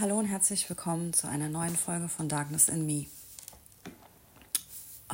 Hallo und herzlich willkommen zu einer neuen Folge von Darkness in Me.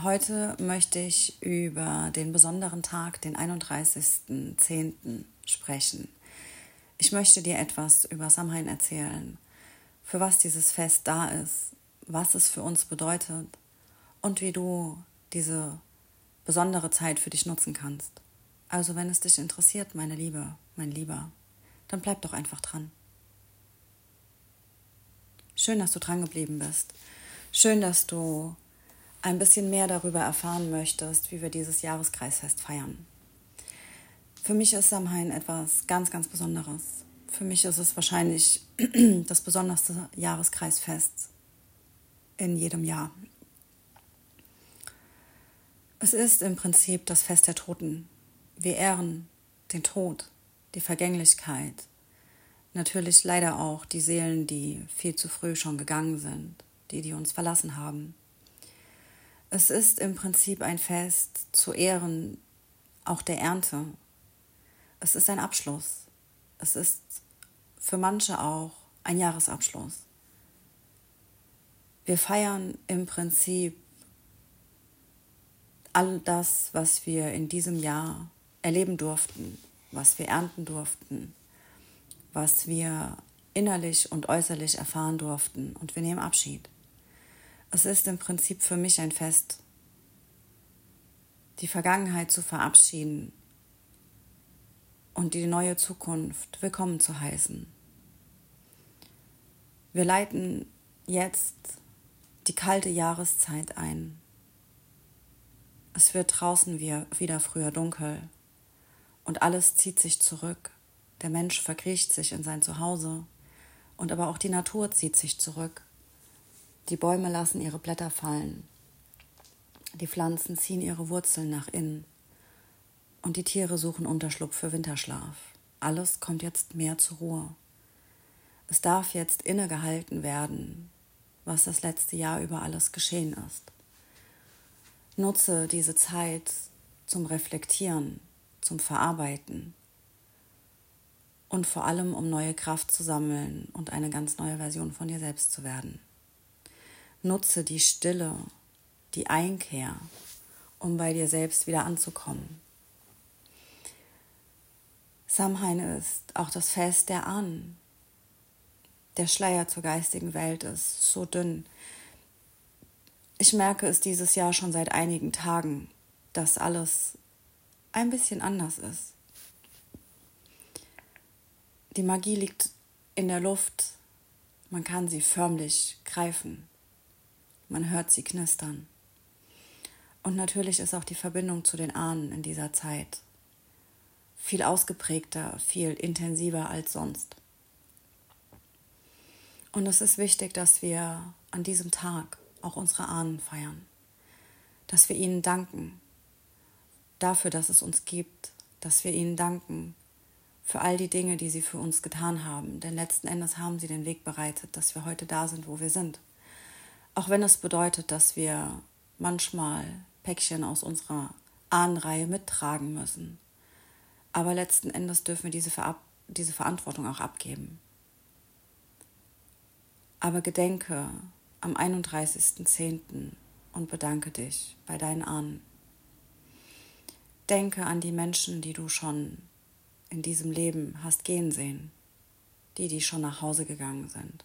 Heute möchte ich über den besonderen Tag, den 31.10. sprechen. Ich möchte dir etwas über Samhain erzählen, für was dieses Fest da ist, was es für uns bedeutet und wie du diese besondere Zeit für dich nutzen kannst. Also wenn es dich interessiert, meine Liebe, mein Lieber, dann bleib doch einfach dran. Schön, dass du dran geblieben bist. Schön, dass du ein bisschen mehr darüber erfahren möchtest, wie wir dieses Jahreskreisfest feiern. Für mich ist Samhain etwas ganz, ganz Besonderes. Für mich ist es wahrscheinlich das besonderste Jahreskreisfest in jedem Jahr. Es ist im Prinzip das Fest der Toten. Wir ehren den Tod, die Vergänglichkeit, natürlich leider auch die Seelen, die viel zu früh schon gegangen sind, die, die uns verlassen haben. Es ist im Prinzip ein Fest zu Ehren auch der Ernte. Es ist ein Abschluss. Es ist für manche auch ein Jahresabschluss. Wir feiern im Prinzip all das, was wir in diesem Jahr erleben durften, was wir ernten durften, was wir innerlich und äußerlich erfahren durften und wir nehmen Abschied. Es ist im Prinzip für mich ein Fest, die Vergangenheit zu verabschieden und die neue Zukunft willkommen zu heißen. Wir leiten jetzt die kalte Jahreszeit ein. Es wird draußen wieder früher dunkel und alles zieht sich zurück. Der Mensch verkriecht sich in sein Zuhause und aber auch die Natur zieht sich zurück. Die Bäume lassen ihre Blätter fallen. Die Pflanzen ziehen ihre Wurzeln nach innen. Und die Tiere suchen Unterschlupf für Winterschlaf. Alles kommt jetzt mehr zur Ruhe. Es darf jetzt innegehalten werden, was das letzte Jahr über alles geschehen ist. Nutze diese Zeit zum Reflektieren, zum Verarbeiten und vor allem, um neue Kraft zu sammeln und eine ganz neue Version von dir selbst zu werden. Nutze die Stille, die Einkehr, um bei dir selbst wieder anzukommen. Samhain ist auch das Fest der Ahnen. Der Schleier zur geistigen Welt ist so dünn. Ich merke es dieses Jahr schon seit einigen Tagen, dass alles ein bisschen anders ist. Die Magie liegt in der Luft, man kann sie förmlich greifen. Man hört sie knistern. Und natürlich ist auch die Verbindung zu den Ahnen in dieser Zeit viel ausgeprägter, viel intensiver als sonst. Und es ist wichtig, dass wir an diesem Tag auch unsere Ahnen feiern, dass wir ihnen danken dafür, dass es uns gibt, dass wir ihnen danken für all die Dinge, die sie für uns getan haben. Denn letzten Endes haben sie den Weg bereitet, dass wir heute da sind, wo wir sind. Auch wenn es bedeutet, dass wir manchmal Päckchen aus unserer Ahnenreihe mittragen müssen. Aber letzten Endes dürfen wir diese, Verab diese Verantwortung auch abgeben. Aber gedenke am 31.10. und bedanke dich bei deinen Ahnen. Denke an die Menschen, die du schon in diesem Leben hast gehen sehen, die, die schon nach Hause gegangen sind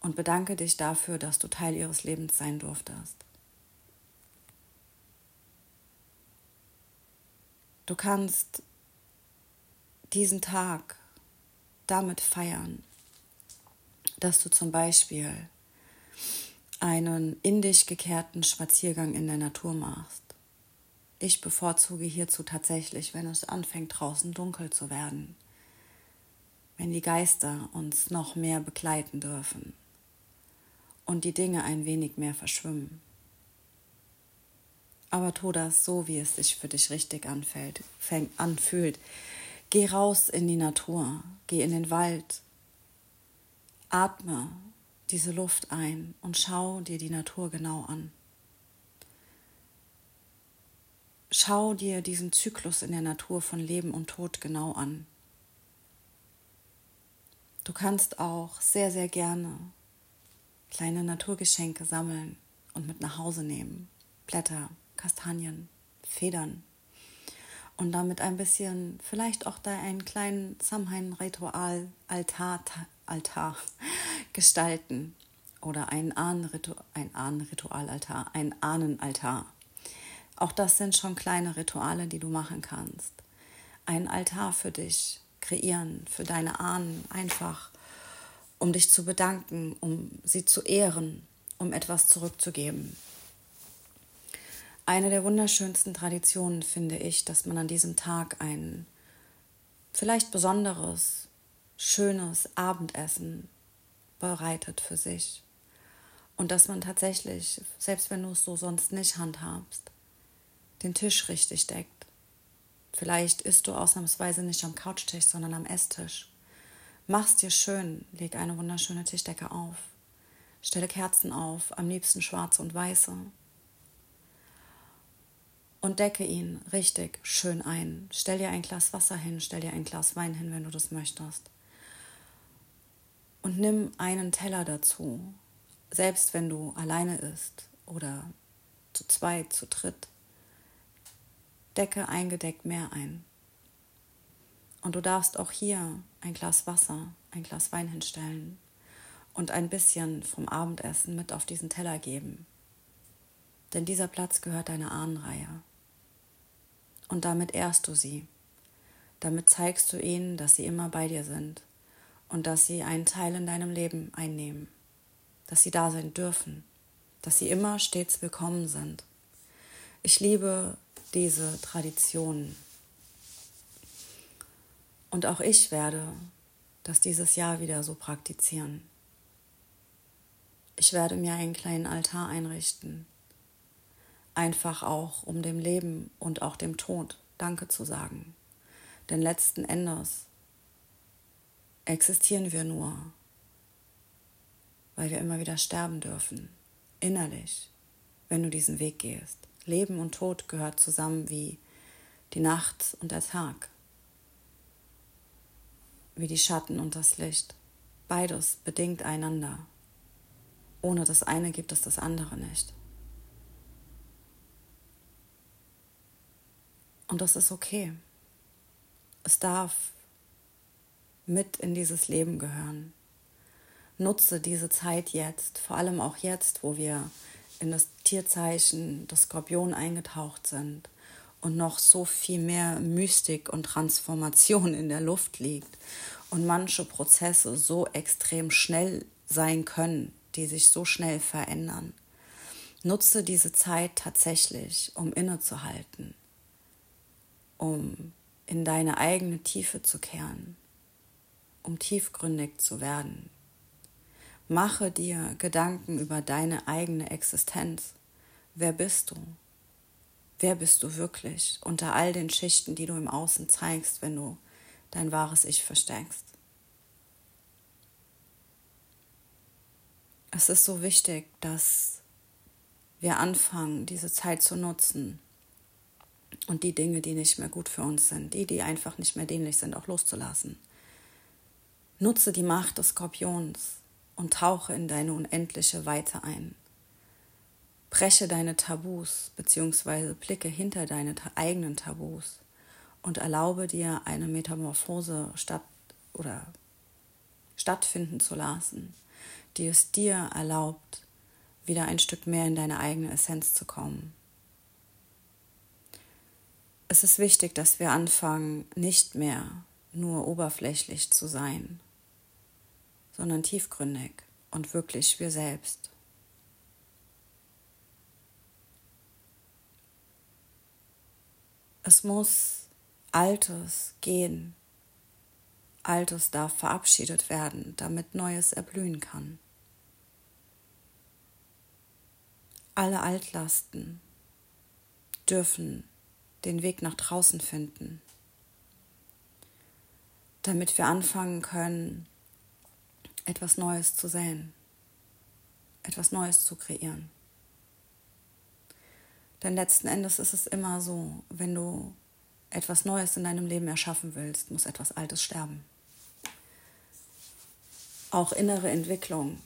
und bedanke dich dafür, dass du Teil ihres Lebens sein durftest. Du kannst diesen Tag damit feiern, dass du zum Beispiel einen in dich gekehrten Spaziergang in der Natur machst. Ich bevorzuge hierzu tatsächlich, wenn es anfängt draußen dunkel zu werden, wenn die Geister uns noch mehr begleiten dürfen und die Dinge ein wenig mehr verschwimmen. Aber tu das so, wie es sich für dich richtig anfällt, anfühlt. Geh raus in die Natur, geh in den Wald, atme diese Luft ein und schau dir die Natur genau an. Schau dir diesen Zyklus in der Natur von Leben und Tod genau an. Du kannst auch sehr, sehr gerne kleine Naturgeschenke sammeln und mit nach Hause nehmen. Blätter, Kastanien, Federn. Und damit ein bisschen, vielleicht auch da einen kleinen Samhain-Ritual, Altar, Altar gestalten. Oder ein Ahnenritual, ein Ahnenritualaltar, ein Ahnenaltar. Auch das sind schon kleine Rituale, die du machen kannst. Ein Altar für dich kreieren, für deine Ahnen, einfach um dich zu bedanken, um sie zu ehren, um etwas zurückzugeben. Eine der wunderschönsten Traditionen finde ich, dass man an diesem Tag ein vielleicht besonderes, schönes Abendessen bereitet für sich. Und dass man tatsächlich, selbst wenn du es so sonst nicht handhabst, den Tisch richtig deckt. Vielleicht isst du ausnahmsweise nicht am Couchtisch, sondern am Esstisch. Mach's dir schön, leg eine wunderschöne Tischdecke auf. Stelle Kerzen auf, am liebsten schwarze und weiße. Und decke ihn richtig schön ein. Stell dir ein Glas Wasser hin, stell dir ein Glas Wein hin, wenn du das möchtest. Und nimm einen Teller dazu, selbst wenn du alleine isst oder zu zweit, zu dritt. Decke eingedeckt mehr ein. Und du darfst auch hier ein Glas Wasser, ein Glas Wein hinstellen und ein bisschen vom Abendessen mit auf diesen Teller geben. Denn dieser Platz gehört deiner Ahnenreihe. Und damit ehrst du sie. Damit zeigst du ihnen, dass sie immer bei dir sind und dass sie einen Teil in deinem Leben einnehmen, dass sie da sein dürfen, dass sie immer stets willkommen sind. Ich liebe diese Traditionen. Und auch ich werde das dieses Jahr wieder so praktizieren. Ich werde mir einen kleinen Altar einrichten, einfach auch um dem Leben und auch dem Tod Danke zu sagen. Denn letzten Endes existieren wir nur, weil wir immer wieder sterben dürfen, innerlich, wenn du diesen Weg gehst. Leben und Tod gehört zusammen wie die Nacht und der Tag, wie die Schatten und das Licht. Beides bedingt einander. Ohne das eine gibt es das andere nicht. Und das ist okay. Es darf mit in dieses Leben gehören. Nutze diese Zeit jetzt, vor allem auch jetzt, wo wir in das Tierzeichen des Skorpion eingetaucht sind und noch so viel mehr Mystik und Transformation in der Luft liegt und manche Prozesse so extrem schnell sein können, die sich so schnell verändern. Nutze diese Zeit tatsächlich, um innezuhalten, um in deine eigene Tiefe zu kehren, um tiefgründig zu werden, Mache dir Gedanken über deine eigene Existenz. Wer bist du? Wer bist du wirklich unter all den Schichten, die du im Außen zeigst, wenn du dein wahres Ich versteckst? Es ist so wichtig, dass wir anfangen, diese Zeit zu nutzen und die Dinge, die nicht mehr gut für uns sind, die, die einfach nicht mehr dienlich sind, auch loszulassen. Nutze die Macht des Skorpions und tauche in deine unendliche Weite ein. Breche deine Tabus bzw. blicke hinter deine eigenen Tabus und erlaube dir eine Metamorphose statt oder stattfinden zu lassen, die es dir erlaubt, wieder ein Stück mehr in deine eigene Essenz zu kommen. Es ist wichtig, dass wir anfangen, nicht mehr nur oberflächlich zu sein, sondern tiefgründig und wirklich wir selbst. Es muss Altes gehen. Altes darf verabschiedet werden, damit Neues erblühen kann. Alle Altlasten dürfen den Weg nach draußen finden, damit wir anfangen können, etwas Neues zu säen, etwas Neues zu kreieren. Denn letzten Endes ist es immer so, wenn du etwas Neues in deinem Leben erschaffen willst, muss etwas Altes sterben. Auch innere Entwicklung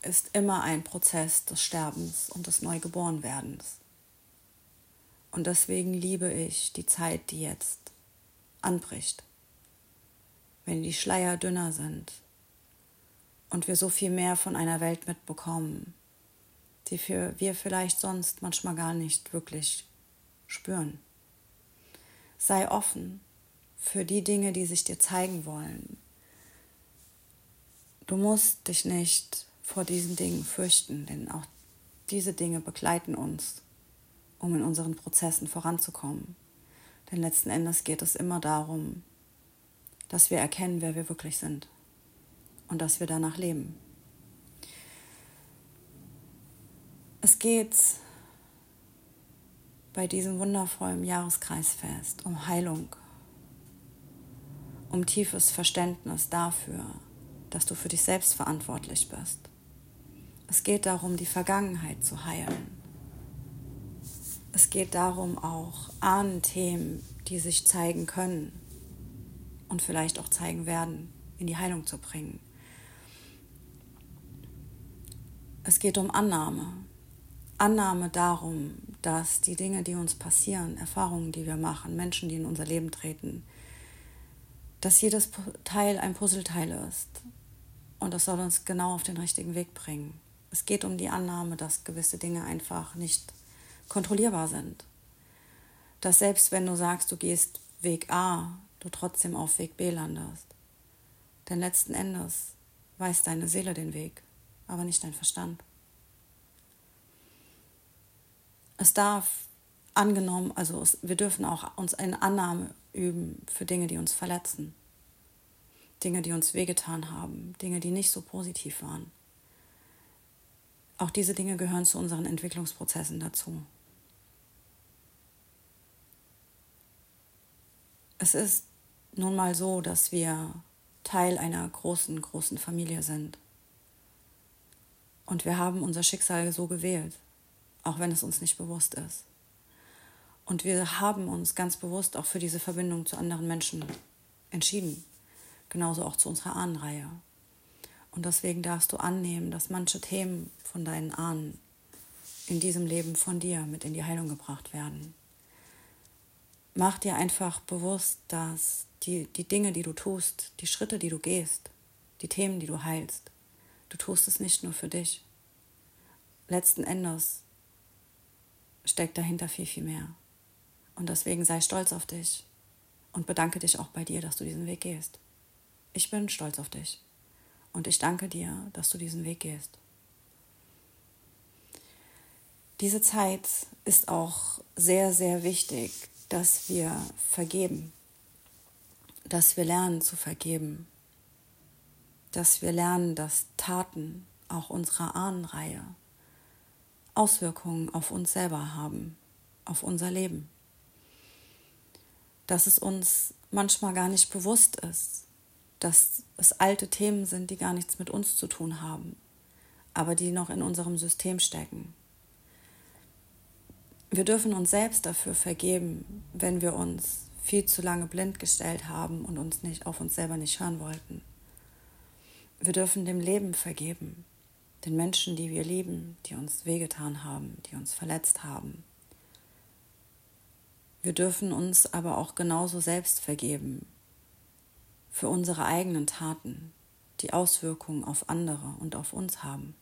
ist immer ein Prozess des Sterbens und des Neugeborenwerdens. Und deswegen liebe ich die Zeit, die jetzt anbricht. Wenn die Schleier dünner sind und wir so viel mehr von einer Welt mitbekommen, die wir vielleicht sonst manchmal gar nicht wirklich spüren. Sei offen für die Dinge, die sich dir zeigen wollen. Du musst dich nicht vor diesen Dingen fürchten, denn auch diese Dinge begleiten uns, um in unseren Prozessen voranzukommen. Denn letzten Endes geht es immer darum, dass wir erkennen, wer wir wirklich sind und dass wir danach leben. Es geht bei diesem wundervollen Jahreskreisfest um Heilung, um tiefes Verständnis dafür, dass du für dich selbst verantwortlich bist. Es geht darum, die Vergangenheit zu heilen. Es geht darum, auch Ahnenthemen, die sich zeigen können und vielleicht auch zeigen werden, in die Heilung zu bringen. Es geht um Annahme. Annahme darum, dass die Dinge, die uns passieren, Erfahrungen, die wir machen, Menschen, die in unser Leben treten, dass jedes Teil ein Puzzleteil ist. Und das soll uns genau auf den richtigen Weg bringen. Es geht um die Annahme, dass gewisse Dinge einfach nicht kontrollierbar sind. Dass selbst wenn du sagst, du gehst Weg A, du trotzdem auf Weg B landest. Denn letzten Endes weiß deine Seele den Weg, aber nicht dein Verstand. Es darf angenommen, also es, wir dürfen auch uns eine Annahme üben für Dinge, die uns verletzen. Dinge, die uns wehgetan haben, Dinge, die nicht so positiv waren. Auch diese Dinge gehören zu unseren Entwicklungsprozessen dazu. Es ist nun mal so, dass wir Teil einer großen, großen Familie sind. Und wir haben unser Schicksal so gewählt, auch wenn es uns nicht bewusst ist. Und wir haben uns ganz bewusst auch für diese Verbindung zu anderen Menschen entschieden. Genauso auch zu unserer Ahnenreihe. Und deswegen darfst du annehmen, dass manche Themen von deinen Ahnen in diesem Leben von dir mit in die Heilung gebracht werden mach dir einfach bewusst, dass die, die Dinge, die du tust, die Schritte, die du gehst, die Themen, die du heilst, du tust es nicht nur für dich. Letzten Endes steckt dahinter viel, viel mehr. Und deswegen sei stolz auf dich und bedanke dich auch bei dir, dass du diesen Weg gehst. Ich bin stolz auf dich und ich danke dir, dass du diesen Weg gehst. Diese Zeit ist auch sehr, sehr wichtig, dass wir vergeben, dass wir lernen zu vergeben, dass wir lernen, dass Taten auch unserer Ahnenreihe Auswirkungen auf uns selber haben, auf unser Leben. Dass es uns manchmal gar nicht bewusst ist, dass es alte Themen sind, die gar nichts mit uns zu tun haben, aber die noch in unserem System stecken wir dürfen uns selbst dafür vergeben, wenn wir uns viel zu lange blind gestellt haben und uns nicht auf uns selber nicht hören wollten. Wir dürfen dem Leben vergeben, den Menschen, die wir lieben, die uns wehgetan haben, die uns verletzt haben. Wir dürfen uns aber auch genauso selbst vergeben für unsere eigenen Taten, die Auswirkungen auf andere und auf uns haben.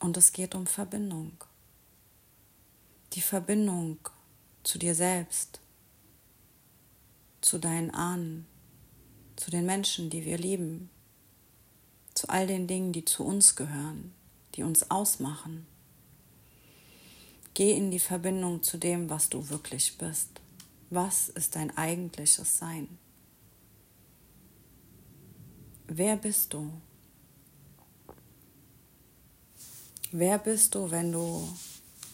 Und es geht um Verbindung. Die Verbindung zu dir selbst, zu deinen Ahnen, zu den Menschen, die wir lieben, zu all den Dingen, die zu uns gehören, die uns ausmachen. Geh in die Verbindung zu dem, was du wirklich bist. Was ist dein eigentliches Sein? Wer bist du? Wer bist du, wenn du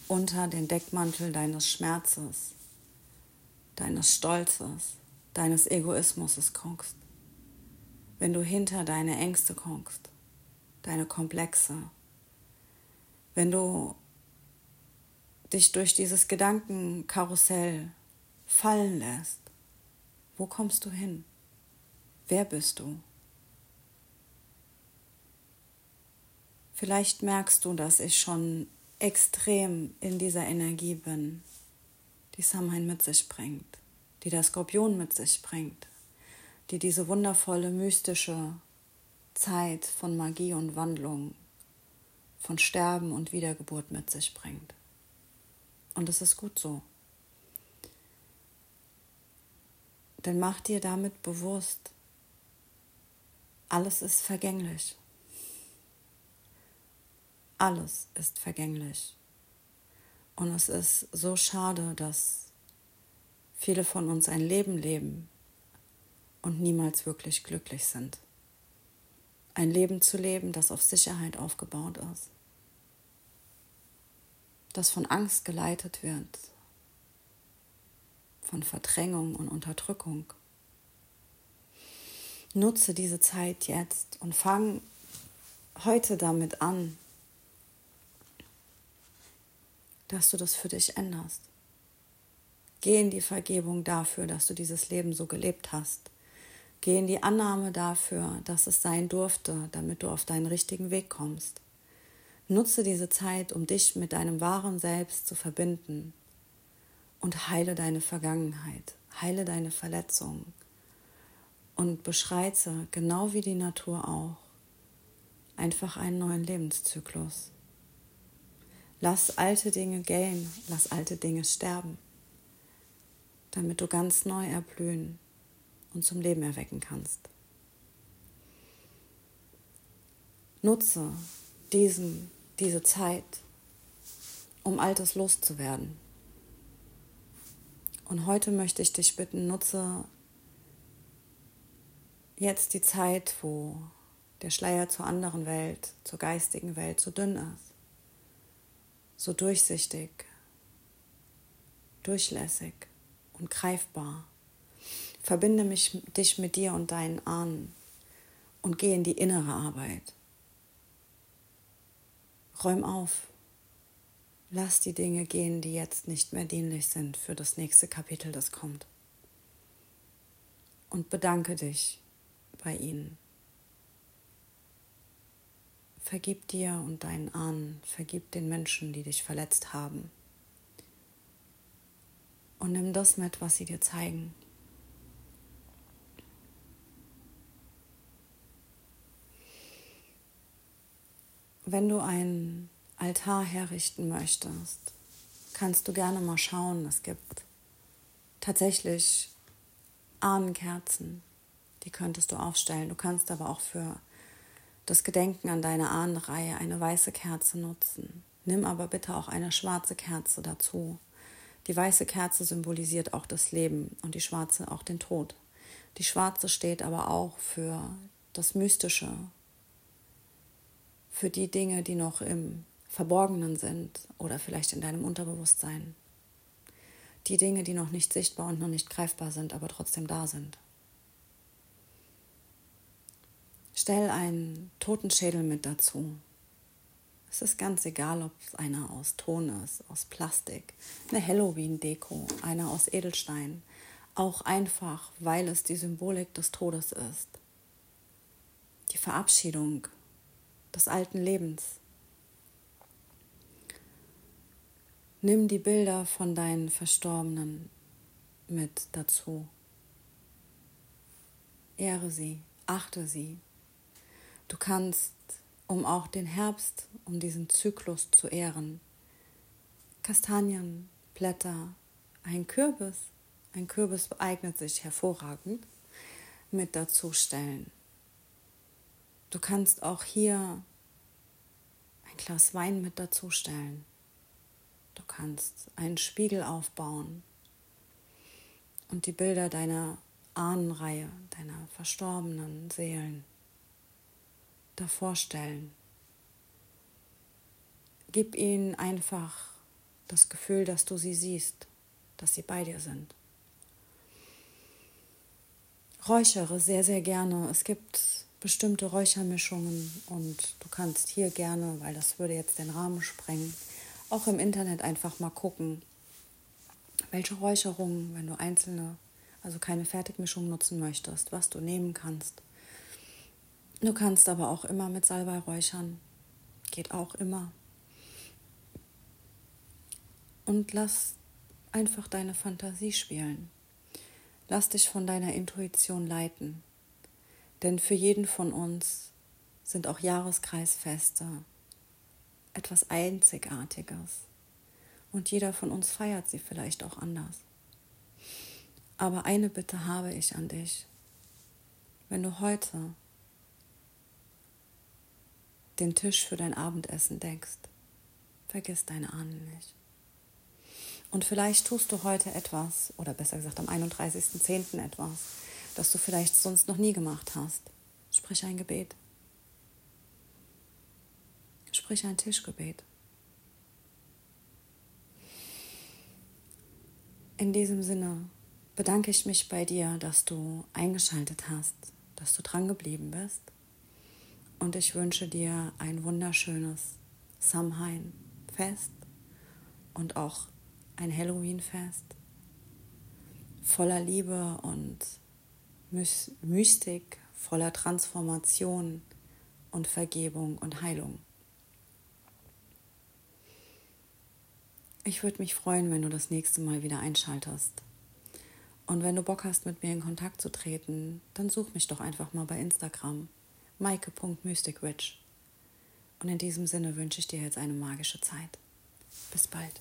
unter den Deckmantel deines Schmerzes, deines Stolzes, deines Egoismus guckst? Wenn du hinter deine Ängste guckst, deine Komplexe? Wenn du dich durch dieses Gedankenkarussell fallen lässt, wo kommst du hin? Wer bist du? Vielleicht merkst du, dass ich schon extrem in dieser Energie bin, die Samhain mit sich bringt, die der Skorpion mit sich bringt, die diese wundervolle mystische Zeit von Magie und Wandlung, von Sterben und Wiedergeburt mit sich bringt. Und es ist gut so. Denn mach dir damit bewusst, alles ist vergänglich. Alles ist vergänglich. Und es ist so schade, dass viele von uns ein Leben leben und niemals wirklich glücklich sind. Ein Leben zu leben, das auf Sicherheit aufgebaut ist, das von Angst geleitet wird, von Verdrängung und Unterdrückung. Nutze diese Zeit jetzt und fang heute damit an, dass du das für dich änderst. Geh in die Vergebung dafür, dass du dieses Leben so gelebt hast. Geh in die Annahme dafür, dass es sein durfte, damit du auf deinen richtigen Weg kommst. Nutze diese Zeit, um dich mit deinem wahren Selbst zu verbinden und heile deine Vergangenheit, heile deine Verletzungen und beschreite, genau wie die Natur auch, einfach einen neuen Lebenszyklus. Lass alte Dinge gehen, lass alte Dinge sterben, damit du ganz neu erblühen und zum Leben erwecken kannst. Nutze diesen, diese Zeit, um Altes loszuwerden. Und heute möchte ich dich bitten, nutze jetzt die Zeit, wo der Schleier zur anderen Welt, zur geistigen Welt so dünn ist so durchsichtig, durchlässig und greifbar. Verbinde mich, dich mit dir und deinen Ahnen und geh in die innere Arbeit. Räum auf. Lass die Dinge gehen, die jetzt nicht mehr dienlich sind für das nächste Kapitel, das kommt. Und bedanke dich bei ihnen. Vergib dir und deinen Ahnen, vergib den Menschen, die dich verletzt haben. Und nimm das mit, was sie dir zeigen. Wenn du einen Altar herrichten möchtest, kannst du gerne mal schauen. Es gibt tatsächlich Ahnenkerzen, die könntest du aufstellen. Du kannst aber auch für das Gedenken an deine Ahnenreihe eine weiße Kerze nutzen. Nimm aber bitte auch eine schwarze Kerze dazu. Die weiße Kerze symbolisiert auch das Leben und die schwarze auch den Tod. Die schwarze steht aber auch für das Mystische, für die Dinge, die noch im Verborgenen sind oder vielleicht in deinem Unterbewusstsein. Die Dinge, die noch nicht sichtbar und noch nicht greifbar sind, aber trotzdem da sind. Stell einen Totenschädel mit dazu. Es ist ganz egal, ob es einer aus Ton ist, aus Plastik, eine Halloween-Deko, einer aus Edelstein. Auch einfach, weil es die Symbolik des Todes ist. Die Verabschiedung des alten Lebens. Nimm die Bilder von deinen Verstorbenen mit dazu. Ehre sie, achte sie, Du kannst, um auch den Herbst, um diesen Zyklus zu ehren, Kastanienblätter, ein Kürbis, ein Kürbis eignet sich hervorragend, mit dazu stellen. Du kannst auch hier ein Glas Wein mit dazu stellen. Du kannst einen Spiegel aufbauen und die Bilder deiner Ahnenreihe, deiner verstorbenen Seelen davor stellen. Gib ihnen einfach das Gefühl, dass du sie siehst, dass sie bei dir sind. Räuchere sehr, sehr gerne. Es gibt bestimmte Räuchermischungen und du kannst hier gerne, weil das würde jetzt den Rahmen sprengen, auch im Internet einfach mal gucken, welche Räucherungen, wenn du einzelne also keine Fertigmischung nutzen möchtest, was du nehmen kannst. Du kannst aber auch immer mit Salbei räuchern. Geht auch immer. Und lass einfach deine Fantasie spielen. Lass dich von deiner Intuition leiten. Denn für jeden von uns sind auch Jahreskreisfeste etwas Einzigartiges. Und jeder von uns feiert sie vielleicht auch anders. Aber eine Bitte habe ich an dich. Wenn du heute den Tisch für dein Abendessen deckst, vergiss deine Ahnen nicht. Und vielleicht tust du heute etwas, oder besser gesagt am 31.10. etwas, das du vielleicht sonst noch nie gemacht hast. Sprich ein Gebet. Sprich ein Tischgebet. In diesem Sinne bedanke ich mich bei dir, dass du eingeschaltet hast, dass du dran geblieben bist. Und ich wünsche dir ein wunderschönes Samhain-Fest und auch ein Halloween-Fest voller Liebe und Mystik, voller Transformation und Vergebung und Heilung. Ich würde mich freuen, wenn du das nächste Mal wieder einschaltest. Und wenn du Bock hast, mit mir in Kontakt zu treten, dann such mich doch einfach mal bei Instagram maike.mysticwitch. Und in diesem Sinne wünsche ich dir jetzt eine magische Zeit. Bis bald.